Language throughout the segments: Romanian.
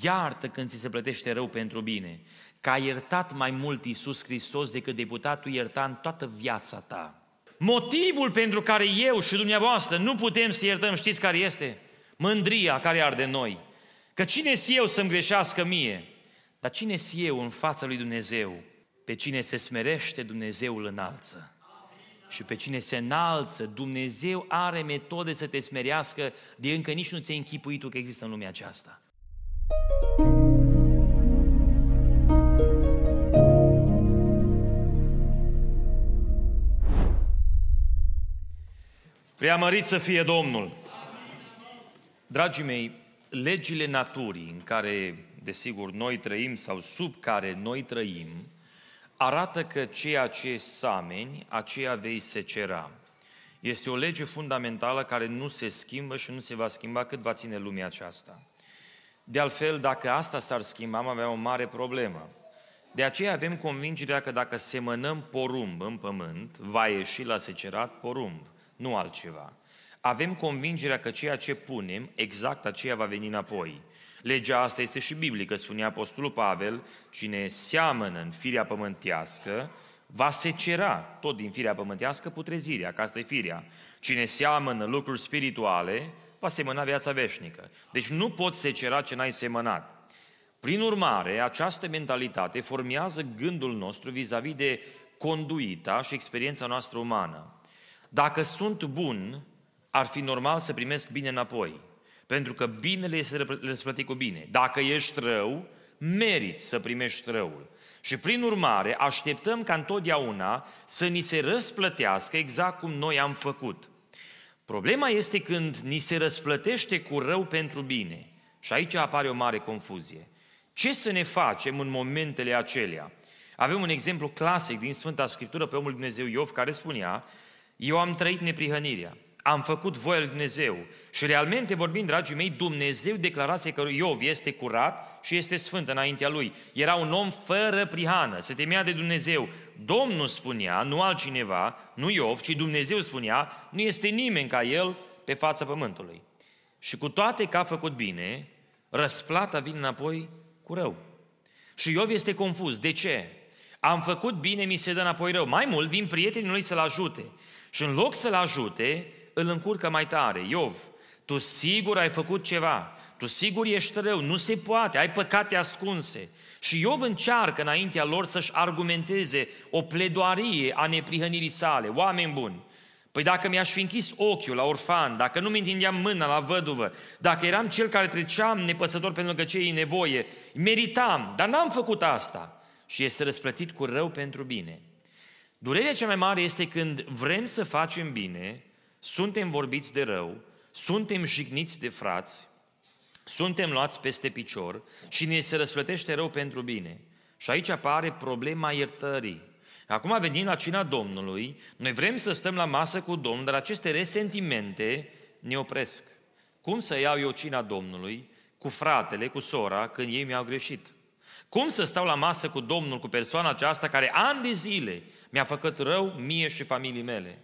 Iartă când ți se plătește rău pentru bine, că a iertat mai mult Iisus Hristos decât deputatul ierta în toată viața ta. Motivul pentru care eu și dumneavoastră nu putem să iertăm, știți care este? Mândria care arde în noi. Că cine si eu să-mi greșească mie? Dar cine si eu în fața lui Dumnezeu? Pe cine se smerește, Dumnezeu îl înalță. Și pe cine se înalță, Dumnezeu are metode să te smerească de încă nici nu ți-ai închipuit tu că există în lumea aceasta. Preamărit să fie Domnul! Dragii mei, legile naturii în care, desigur, noi trăim sau sub care noi trăim, arată că ceea ce sameni, aceea vei secera. Este o lege fundamentală care nu se schimbă și nu se va schimba cât va ține lumea aceasta. De altfel, dacă asta s-ar schimba, am avea o mare problemă. De aceea avem convingerea că dacă semănăm porumb în pământ, va ieși la secerat porumb, nu altceva. Avem convingerea că ceea ce punem, exact aceea va veni înapoi. Legea asta este și biblică, spune Apostolul Pavel, cine seamănă în firea pământească, va secera tot din firea pământească putrezirea, că asta e firea. Cine seamănă lucruri spirituale, va semăna viața veșnică. Deci nu poți secera ce n-ai semănat. Prin urmare, această mentalitate formează gândul nostru vis-a-vis de conduita și experiența noastră umană. Dacă sunt bun, ar fi normal să primesc bine înapoi. Pentru că binele este răsplătit cu bine. Dacă ești rău, meriți să primești răul. Și prin urmare, așteptăm ca întotdeauna să ni se răsplătească exact cum noi am făcut. Problema este când ni se răsplătește cu rău pentru bine. Și aici apare o mare confuzie. Ce să ne facem în momentele acelea? Avem un exemplu clasic din Sfânta Scriptură pe omul Dumnezeu Iov care spunea Eu am trăit neprihănirea, am făcut voia lui Dumnezeu. Și realmente vorbind, dragii mei, Dumnezeu declarase că Iov este curat și este sfânt înaintea lui. Era un om fără prihană, se temea de Dumnezeu. Domnul spunea, nu altcineva, nu Iov, ci Dumnezeu spunea, nu este nimeni ca el pe fața pământului. Și cu toate că a făcut bine, răsplata vine înapoi cu rău. Și Iov este confuz. De ce? Am făcut bine, mi se dă înapoi rău. Mai mult, vin prietenii lui să-l ajute. Și în loc să-l ajute, îl încurcă mai tare. Iov, tu sigur ai făcut ceva, tu sigur ești rău, nu se poate, ai păcate ascunse. Și Iov încearcă înaintea lor să-și argumenteze o pledoarie a neprihănirii sale. Oameni buni, Păi dacă mi-aș fi închis ochiul la orfan, dacă nu mi întindeam mâna la văduvă, dacă eram cel care treceam nepăsător pentru că cei nevoie, meritam, dar n-am făcut asta. Și este răsplătit cu rău pentru bine. Durerea cea mai mare este când vrem să facem bine, suntem vorbiți de rău, suntem jigniți de frați, suntem luați peste picior și ne se răsplătește rău pentru bine. Și aici apare problema iertării. Acum venim la cina Domnului, noi vrem să stăm la masă cu Domnul, dar aceste resentimente ne opresc. Cum să iau eu cina Domnului cu fratele, cu sora, când ei mi-au greșit? Cum să stau la masă cu Domnul, cu persoana aceasta care ani de zile mi-a făcut rău mie și familiei mele?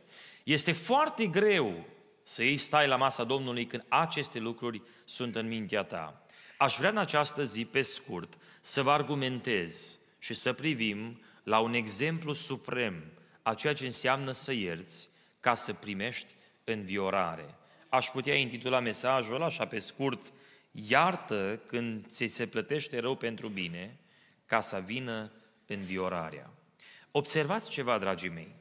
Este foarte greu să iei stai la masa Domnului când aceste lucruri sunt în mintea ta. Aș vrea în această zi, pe scurt, să vă argumentez și să privim la un exemplu suprem a ceea ce înseamnă să ierți ca să primești înviorare. Aș putea intitula mesajul ăla așa pe scurt, iartă când ți se plătește rău pentru bine, ca să vină înviorarea. Observați ceva, dragii mei.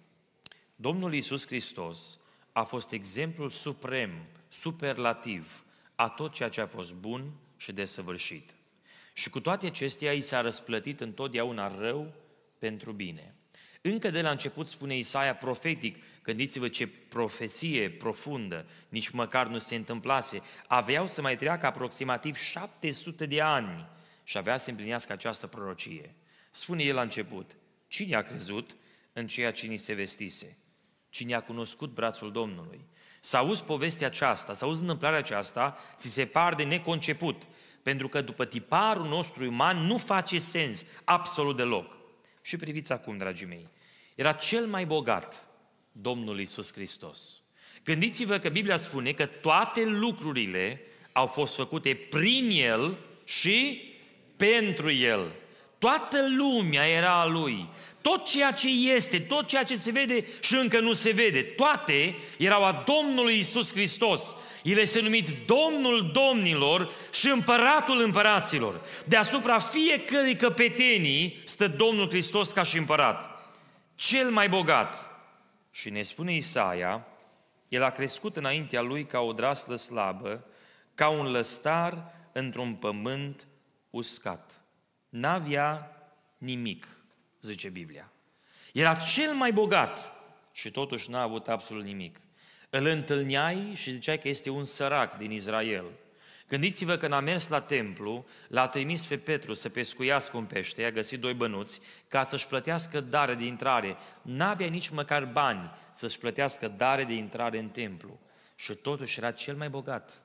Domnul Iisus Hristos a fost exemplul suprem, superlativ, a tot ceea ce a fost bun și desăvârșit. Și cu toate acestea, i s-a răsplătit întotdeauna rău pentru bine. Încă de la început spune Isaia profetic, gândiți-vă ce profeție profundă, nici măcar nu se întâmplase. Aveau să mai treacă aproximativ 700 de ani și avea să împlinească această prorocie. Spune el la început, cine a crezut în ceea ce ni se vestise? Cine a cunoscut brațul Domnului? Să auzi povestea aceasta, să auzi întâmplarea aceasta, ți se par de neconceput, pentru că după tiparul nostru uman nu face sens absolut deloc. Și priviți acum, dragii mei, era cel mai bogat Domnul Isus Hristos. Gândiți-vă că Biblia spune că toate lucrurile au fost făcute prin El și pentru El. Toată lumea era a Lui. Tot ceea ce este, tot ceea ce se vede și încă nu se vede, toate erau a Domnului Isus Hristos. El este numit Domnul Domnilor și Împăratul Împăraților. Deasupra fiecărei căpetenii stă Domnul Hristos ca și împărat. Cel mai bogat. Și ne spune Isaia, el a crescut înaintea lui ca o draslă slabă, ca un lăstar într-un pământ uscat. N-avea nimic, zice Biblia. Era cel mai bogat și totuși n-a avut absolut nimic. Îl întâlneai și ziceai că este un sărac din Israel. Gândiți-vă că a mers la templu, l-a trimis pe Petru să pescuiască un pește, a găsit doi bănuți, ca să-și plătească dare de intrare. N-avea nici măcar bani să-și plătească dare de intrare în templu. Și totuși era cel mai bogat.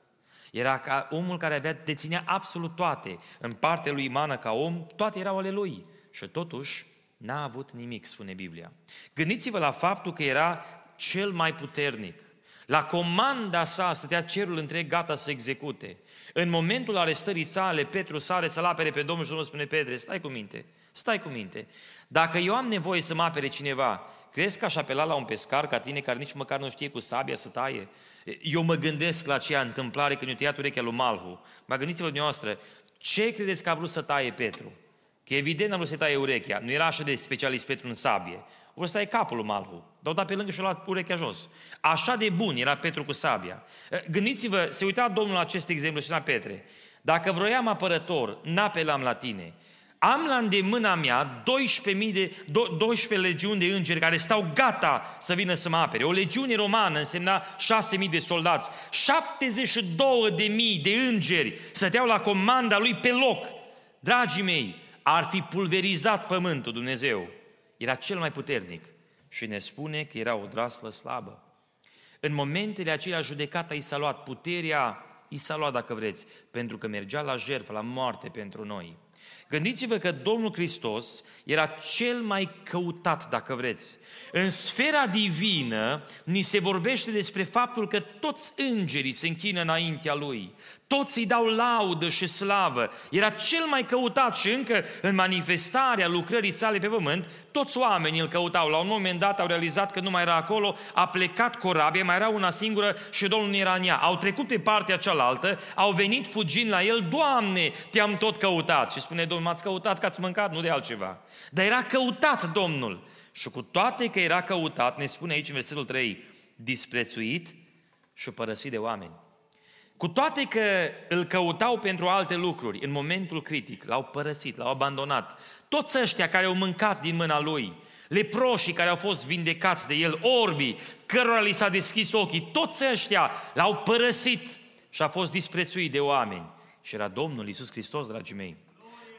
Era ca omul care avea, deținea absolut toate. În partea lui imană ca om, toate erau ale lui. Și totuși n-a avut nimic, spune Biblia. Gândiți-vă la faptul că era cel mai puternic. La comanda sa stătea cerul întreg gata să execute. În momentul arestării sale, Petru sare să-l apere pe Domnul și Domnul spune, Petre, stai cu minte, stai cu minte. Dacă eu am nevoie să mă apere cineva, crezi că aș apela la un pescar ca tine care nici măcar nu știe cu sabia să taie? Eu mă gândesc la aceea întâmplare când i-a tăiat urechea lui Malhu. Mă gândiți-vă dumneavoastră, ce credeți că a vrut să taie Petru? Că evident a vrut să taie urechea. Nu era așa de specialist Petru în sabie. O vrut să taie capul lui Malhu. Dar dat pe lângă și a luat urechea jos. Așa de bun era Petru cu sabia. Gândiți-vă, se uita Domnul la acest exemplu și la Petre. Dacă vroiam apărător, n-apelam la tine am la îndemâna mea 12.000 de, 12 legiuni de îngeri care stau gata să vină să mă apere. O legiune romană însemna 6.000 de soldați. 72.000 de îngeri stăteau la comanda lui pe loc. Dragii mei, ar fi pulverizat pământul Dumnezeu. Era cel mai puternic și ne spune că era o draslă slabă. În momentele acelea judecata i s-a luat, puterea i s-a luat dacă vreți, pentru că mergea la jertfă, la moarte pentru noi. Gândiți-vă că Domnul Hristos era cel mai căutat, dacă vreți. În sfera divină ni se vorbește despre faptul că toți îngerii se închină înaintea Lui. Toți îi dau laudă și slavă. Era cel mai căutat și încă în manifestarea lucrării sale pe pământ, toți oamenii îl căutau. La un moment dat au realizat că nu mai era acolo, a plecat corabia, mai era una singură și Domnul nu era în ea. Au trecut pe partea cealaltă, au venit fugind la el, Doamne, te-am tot căutat. Și spune Domnul, m-ați căutat că ați mâncat, nu de altceva. Dar era căutat Domnul. Și cu toate că era căutat, ne spune aici în versetul 3, disprețuit și părăsit de oameni. Cu toate că îl căutau pentru alte lucruri, în momentul critic, l-au părăsit, l-au abandonat. Toți ăștia care au mâncat din mâna lui, leproșii care au fost vindecați de el, orbii, cărora li s-a deschis ochii, toți ăștia l-au părăsit și a fost disprețuit de oameni. Și era Domnul Iisus Hristos, dragii mei.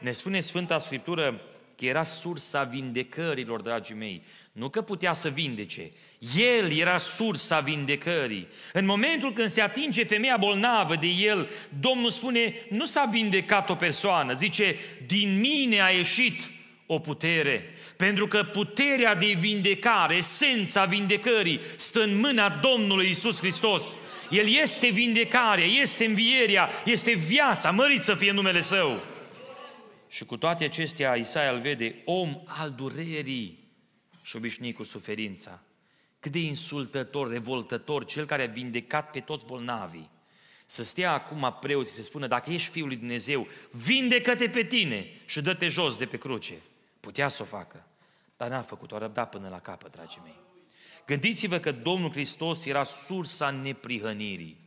Ne spune Sfânta Scriptură că era sursa vindecărilor, dragii mei. Nu că putea să vindece. El era sursa vindecării. În momentul când se atinge femeia bolnavă de el, Domnul spune, nu s-a vindecat o persoană, zice, din mine a ieșit o putere. Pentru că puterea de vindecare, esența vindecării, stă în mâna Domnului Isus Hristos. El este vindecarea, este învierea, este viața, mărit să fie numele Său. Și cu toate acestea, Isaia îl vede om al durerii și obișnuit cu suferința. Cât de insultător, revoltător, cel care a vindecat pe toți bolnavii. Să stea acum preoții să spună, dacă ești Fiul lui Dumnezeu, vindecă-te pe tine și dă-te jos de pe cruce. Putea să o facă, dar n-a făcut-o, a răbdat până la capăt, dragii mei. Gândiți-vă că Domnul Hristos era sursa neprihănirii.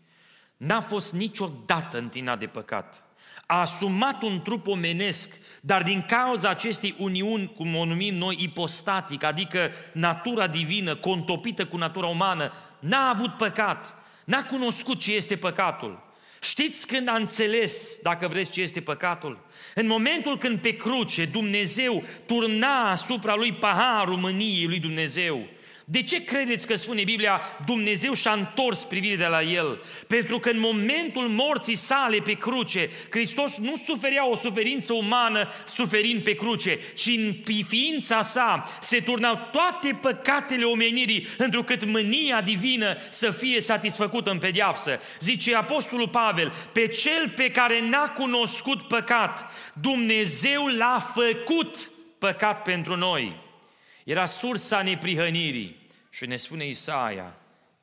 N-a fost niciodată întinat de păcat a asumat un trup omenesc, dar din cauza acestei uniuni, cum o numim noi, ipostatic, adică natura divină contopită cu natura umană, n-a avut păcat, n-a cunoscut ce este păcatul. Știți când a înțeles, dacă vreți, ce este păcatul? În momentul când pe cruce Dumnezeu turna asupra lui paharul mâniei lui Dumnezeu, De ce credeți că spune Biblia, Dumnezeu și-a întors privirea de la el? Pentru că în momentul morții sale pe cruce, Hristos nu suferea o suferință umană suferind pe cruce, ci în ființa sa se turnau toate păcatele omenirii, întrucât mânia divină să fie satisfăcută în pediapsă. Zice Apostolul Pavel, pe cel pe care n-a cunoscut păcat, Dumnezeu l-a făcut păcat pentru noi. Era sursa neprihănirii. Și ne spune Isaia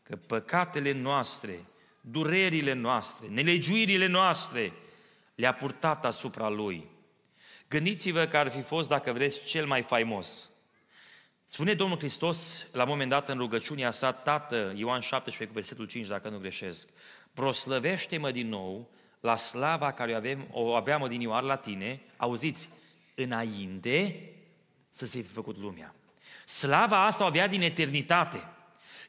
că păcatele noastre, durerile noastre, nelegiuirile noastre le-a purtat asupra Lui. Gândiți-vă că ar fi fost, dacă vreți, cel mai faimos. Spune Domnul Hristos, la un moment dat, în rugăciunea sa, Tată, Ioan 17, cu versetul 5, dacă nu greșesc, proslăvește-mă din nou la slava care o, avem, o aveam odinioară la tine, auziți, înainte să se fi făcut lumea. Slava asta o avea din eternitate.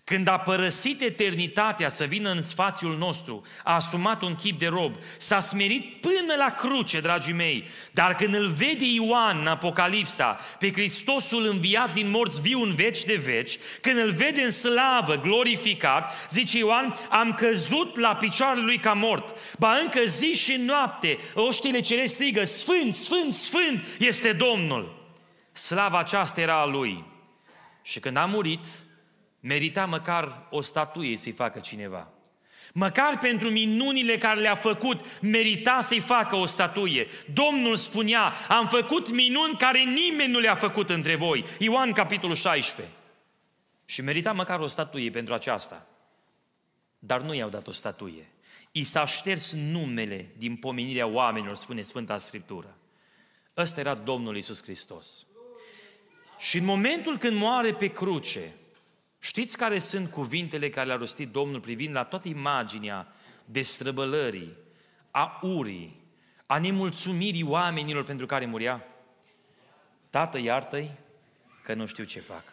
Când a părăsit eternitatea să vină în spațiul nostru, a asumat un chip de rob, s-a smerit până la cruce, dragii mei. Dar când îl vede Ioan în Apocalipsa, pe Hristosul înviat din morți viu în veci de veci, când îl vede în slavă, glorificat, zice Ioan, am căzut la picioarele lui ca mort. Ba încă zi și noapte, oștile cele strigă, Sfânt, Sfânt, Sfânt este Domnul. Slava aceasta era a lui. Și când a murit, merita măcar o statuie să-i facă cineva. Măcar pentru minunile care le-a făcut, merita să-i facă o statuie. Domnul spunea, am făcut minuni care nimeni nu le-a făcut între voi. Ioan, capitolul 16. Și merita măcar o statuie pentru aceasta. Dar nu i-au dat o statuie. I s-a șters numele din pomenirea oamenilor, spune Sfânta Scriptură. Ăsta era Domnul Isus Hristos. Și în momentul când moare pe cruce, știți care sunt cuvintele care le-a rostit Domnul privind la toată imaginea destrăbălării, a urii, a nemulțumirii oamenilor pentru care muria? Tată, iartă-i că nu știu ce fac.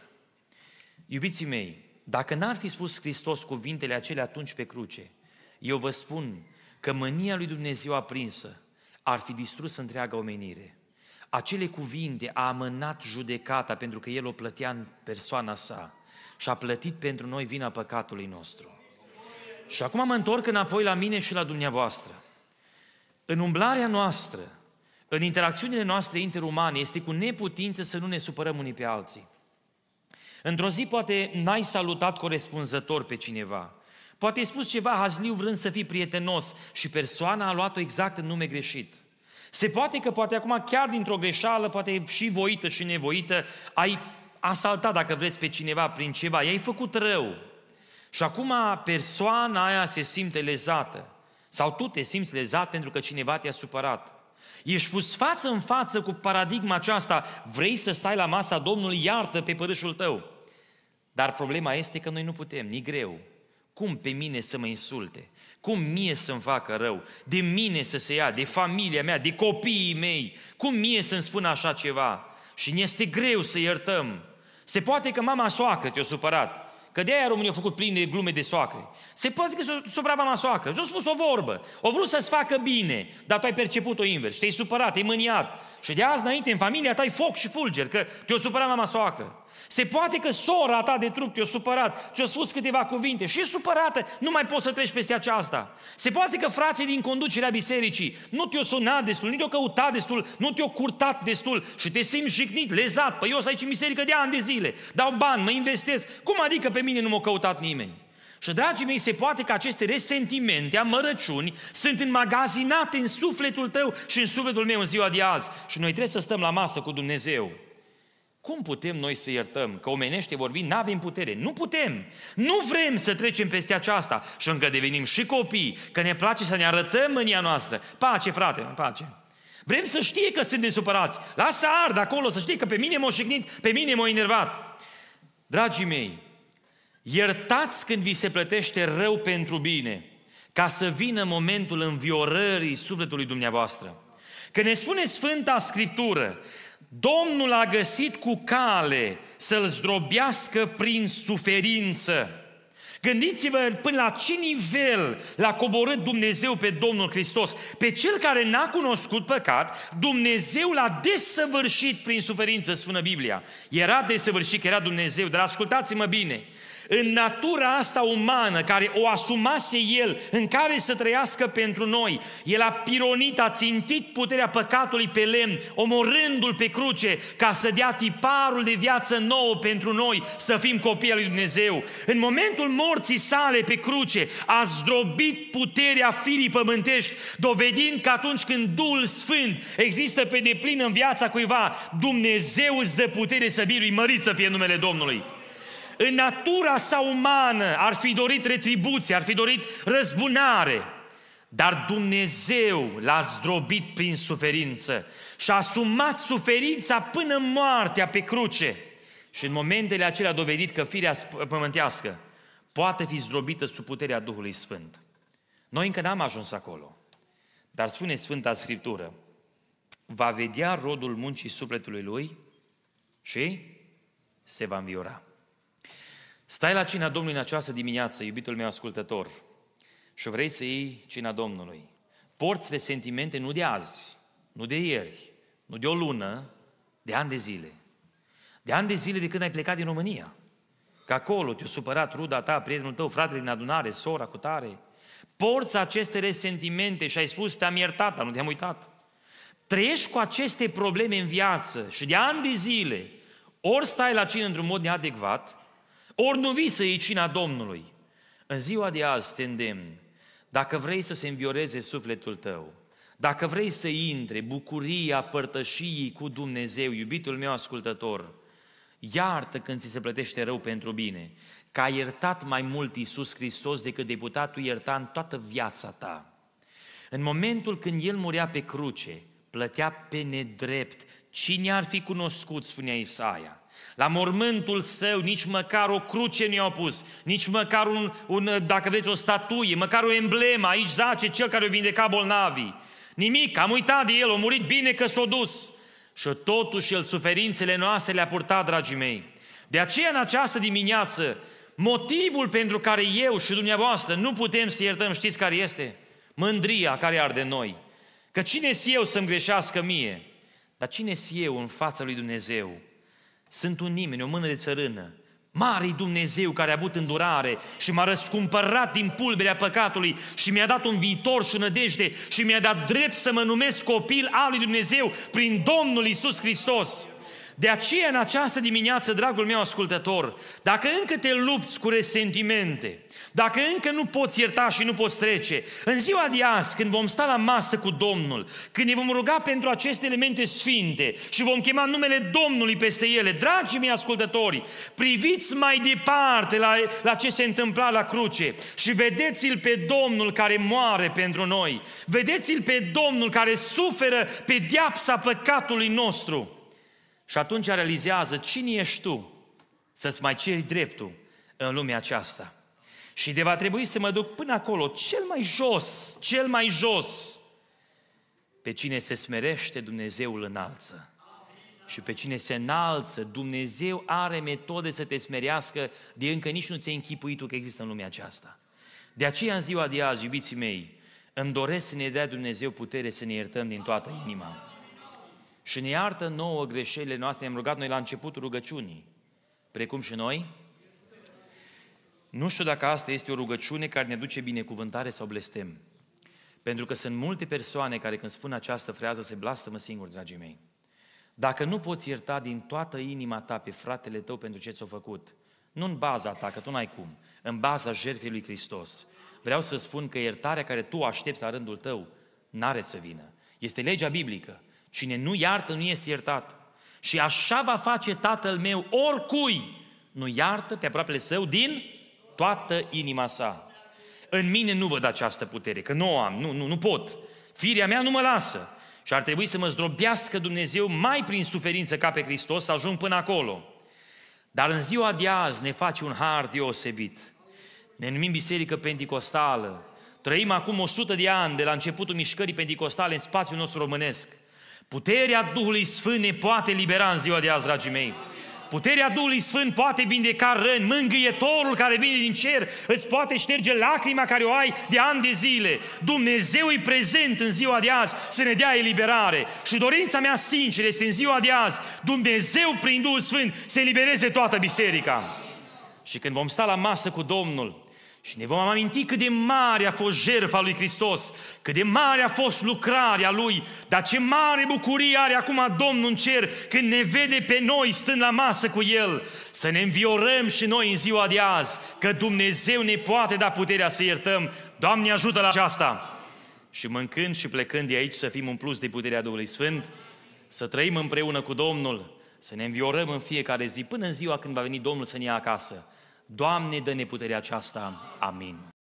Iubiții mei, dacă n-ar fi spus Hristos cuvintele acelea atunci pe cruce, eu vă spun că mânia lui Dumnezeu aprinsă ar fi distrus întreaga omenire acele cuvinte a amânat judecata pentru că El o plătea în persoana sa și a plătit pentru noi vina păcatului nostru. Și acum mă întorc înapoi la mine și la dumneavoastră. În umblarea noastră, în interacțiunile noastre interumane, este cu neputință să nu ne supărăm unii pe alții. Într-o zi poate n-ai salutat corespunzător pe cineva. Poate ai spus ceva hazliu vrând să fii prietenos și persoana a luat-o exact în nume greșit. Se poate că poate acum chiar dintr-o greșeală, poate și voită și nevoită, ai asaltat, dacă vreți, pe cineva prin ceva, i-ai făcut rău. Și acum persoana aia se simte lezată. Sau tu te simți lezat pentru că cineva te-a supărat. Ești pus față în față cu paradigma aceasta, vrei să stai la masa Domnului, iartă pe părâșul tău. Dar problema este că noi nu putem, ni greu. Cum pe mine să mă insulte? Cum mie să-mi facă rău? De mine să se ia, de familia mea, de copiii mei? Cum mie să-mi spună așa ceva? Și ne este greu să iertăm. Se poate că mama soacră te-a supărat. Că de aia România au făcut plin de glume de soacre. Se poate că s-a supărat mama soacră. Și-a spus o vorbă. O vrut să-ți facă bine, dar tu ai perceput-o invers. Te-ai supărat, te-ai mâniat. Și de azi înainte, în familia ta, ai foc și fulger, că te-a supărat mama soacră. Se poate că sora ta de trup te-a supărat, ți-a spus câteva cuvinte și e supărată, nu mai poți să treci peste aceasta. Se poate că frații din conducerea bisericii nu te-au sunat destul, nu te-au căutat destul, nu te-au curtat destul și te simți jignit, lezat. Păi eu sunt aici în biserică de ani de zile, dau bani, mă investesc. Cum adică pe mine nu m-a căutat nimeni? Și, dragii mei, se poate că aceste resentimente, amărăciuni, sunt înmagazinate în sufletul tău și în sufletul meu în ziua de azi. Și noi trebuie să stăm la masă cu Dumnezeu. Cum putem noi să iertăm? Că omenește vorbind, nu avem putere. Nu putem. Nu vrem să trecem peste aceasta și încă devenim și copii, că ne place să ne arătăm mânia noastră. Pace, frate, pace. Vrem să știe că suntem supărați. Lasă ard acolo, să știe că pe mine m-a șignit, pe mine m-a enervat. Dragii mei, iertați când vi se plătește rău pentru bine, ca să vină momentul înviorării sufletului dumneavoastră. Că ne spune Sfânta Scriptură Domnul a găsit cu cale să-l zdrobească prin suferință. Gândiți-vă până la ce nivel l-a coborât Dumnezeu pe Domnul Hristos. Pe cel care n-a cunoscut păcat, Dumnezeu l-a desăvârșit prin suferință, spune Biblia. Era desăvârșit că era Dumnezeu, dar ascultați-mă bine în natura asta umană care o asumase El, în care să trăiască pentru noi. El a pironit, a țintit puterea păcatului pe lemn, omorându-l pe cruce, ca să dea tiparul de viață nouă pentru noi, să fim copii al lui Dumnezeu. În momentul morții sale pe cruce, a zdrobit puterea firii pământești, dovedind că atunci când Duhul Sfânt există pe deplin în viața cuiva, Dumnezeu îți dă putere să birui, mărit să fie numele Domnului în natura sa umană ar fi dorit retribuție, ar fi dorit răzbunare. Dar Dumnezeu l-a zdrobit prin suferință și a asumat suferința până moartea pe cruce. Și în momentele acelea a dovedit că firea pământească poate fi zdrobită sub puterea Duhului Sfânt. Noi încă n-am ajuns acolo. Dar spune Sfânta Scriptură, va vedea rodul muncii sufletului lui și se va înviora. Stai la cina Domnului în această dimineață, iubitul meu ascultător, și vrei să iei cina Domnului. Porți resentimente nu de azi, nu de ieri, nu de o lună, de ani de zile. De ani de zile de când ai plecat din România. Că acolo te-a supărat ruda ta, prietenul tău, fratele din adunare, sora cu tare. Porți aceste resentimente și ai spus, te-am iertat, dar nu te-am uitat. Trăiești cu aceste probleme în viață și de ani de zile, ori stai la cină într-un mod neadecvat, ori nu vii să iei cina Domnului. În ziua de azi te îndemn, dacă vrei să se învioreze sufletul tău, dacă vrei să intre bucuria părtășiei cu Dumnezeu, iubitul meu ascultător, iartă când ți se plătește rău pentru bine, că a iertat mai mult Iisus Hristos decât deputatul ierta în toată viața ta. În momentul când El murea pe cruce, plătea pe nedrept. Cine ar fi cunoscut, spunea Isaia? La mormântul său nici măcar o cruce nu i-au pus, nici măcar un, un, dacă vreți, o statuie, măcar o emblemă, aici zace cel care o vindeca bolnavii. Nimic, am uitat de el, a murit bine că s-a dus. Și totuși el suferințele noastre le-a purtat, dragii mei. De aceea în această dimineață, motivul pentru care eu și dumneavoastră nu putem să iertăm, știți care este? Mândria care arde în noi. Că cine-s eu să-mi greșească mie? Dar cine-s eu în fața lui Dumnezeu? Sunt un nimeni, o mână de țărână. mare Dumnezeu care a avut îndurare și m-a răscumpărat din pulberea păcatului și mi-a dat un viitor și nădejde și mi-a dat drept să mă numesc copil al lui Dumnezeu prin Domnul Isus Hristos. De aceea, în această dimineață, dragul meu ascultător, dacă încă te lupți cu resentimente, dacă încă nu poți ierta și nu poți trece, în ziua de azi, când vom sta la masă cu Domnul, când ne vom ruga pentru aceste elemente sfinte și vom chema numele Domnului peste ele, dragii mei ascultători, priviți mai departe la, la ce se întâmpla la cruce și vedeți-l pe Domnul care moare pentru noi, vedeți-l pe Domnul care suferă pe diapsa păcatului nostru. Și atunci realizează cine ești tu să-ți mai ceri dreptul în lumea aceasta. Și de va trebui să mă duc până acolo, cel mai jos, cel mai jos. Pe cine se smerește, Dumnezeu îl înalță. Și pe cine se înalță, Dumnezeu are metode să te smerească de încă nici nu ți-ai închipuit tu că există în lumea aceasta. De aceea, în ziua de azi, iubiții mei, îmi doresc să ne dea Dumnezeu putere să ne iertăm din toată inima și ne iartă nouă greșelile noastre. Ne-am rugat noi la începutul rugăciunii, precum și noi. Nu știu dacă asta este o rugăciune care ne duce binecuvântare sau blestem. Pentru că sunt multe persoane care când spun această frează se blastămă singur, dragii mei. Dacă nu poți ierta din toată inima ta pe fratele tău pentru ce ți-a făcut, nu în baza ta, că tu n-ai cum, în baza jertfei lui Hristos, vreau să spun că iertarea care tu aștepți la rândul tău n-are să vină. Este legea biblică. Cine nu iartă, nu este iertat. Și așa va face Tatăl meu oricui nu iartă pe aproapele său din toată inima sa. În mine nu văd această putere, că nu o am, nu, nu, nu pot. Firea mea nu mă lasă. Și ar trebui să mă zdrobească Dumnezeu mai prin suferință ca pe Hristos să ajung până acolo. Dar în ziua de azi ne face un har deosebit. Ne numim Biserică Pentecostală. Trăim acum 100 de ani de la începutul mișcării pentecostale în spațiul nostru românesc. Puterea Duhului Sfânt ne poate libera în ziua de azi, dragii mei. Puterea Duhului Sfânt poate vindeca răni, mângâietorul care vine din cer îți poate șterge lacrima care o ai de ani de zile. Dumnezeu e prezent în ziua de azi să ne dea eliberare. Și dorința mea sinceră este în ziua de azi, Dumnezeu prin Duhul Sfânt să elibereze toată biserica. Și când vom sta la masă cu Domnul, și ne vom aminti cât de mare a fost jertfa lui Hristos, cât de mare a fost lucrarea Lui, dar ce mare bucurie are acum Domnul în cer când ne vede pe noi stând la masă cu El. Să ne înviorăm și noi în ziua de azi, că Dumnezeu ne poate da puterea să iertăm. Doamne ajută la aceasta! Și mâncând și plecând de aici să fim un plus de puterea Duhului Sfânt, să trăim împreună cu Domnul, să ne înviorăm în fiecare zi, până în ziua când va veni Domnul să ne ia acasă. Doamne, dă-ne puterea aceasta. Amin.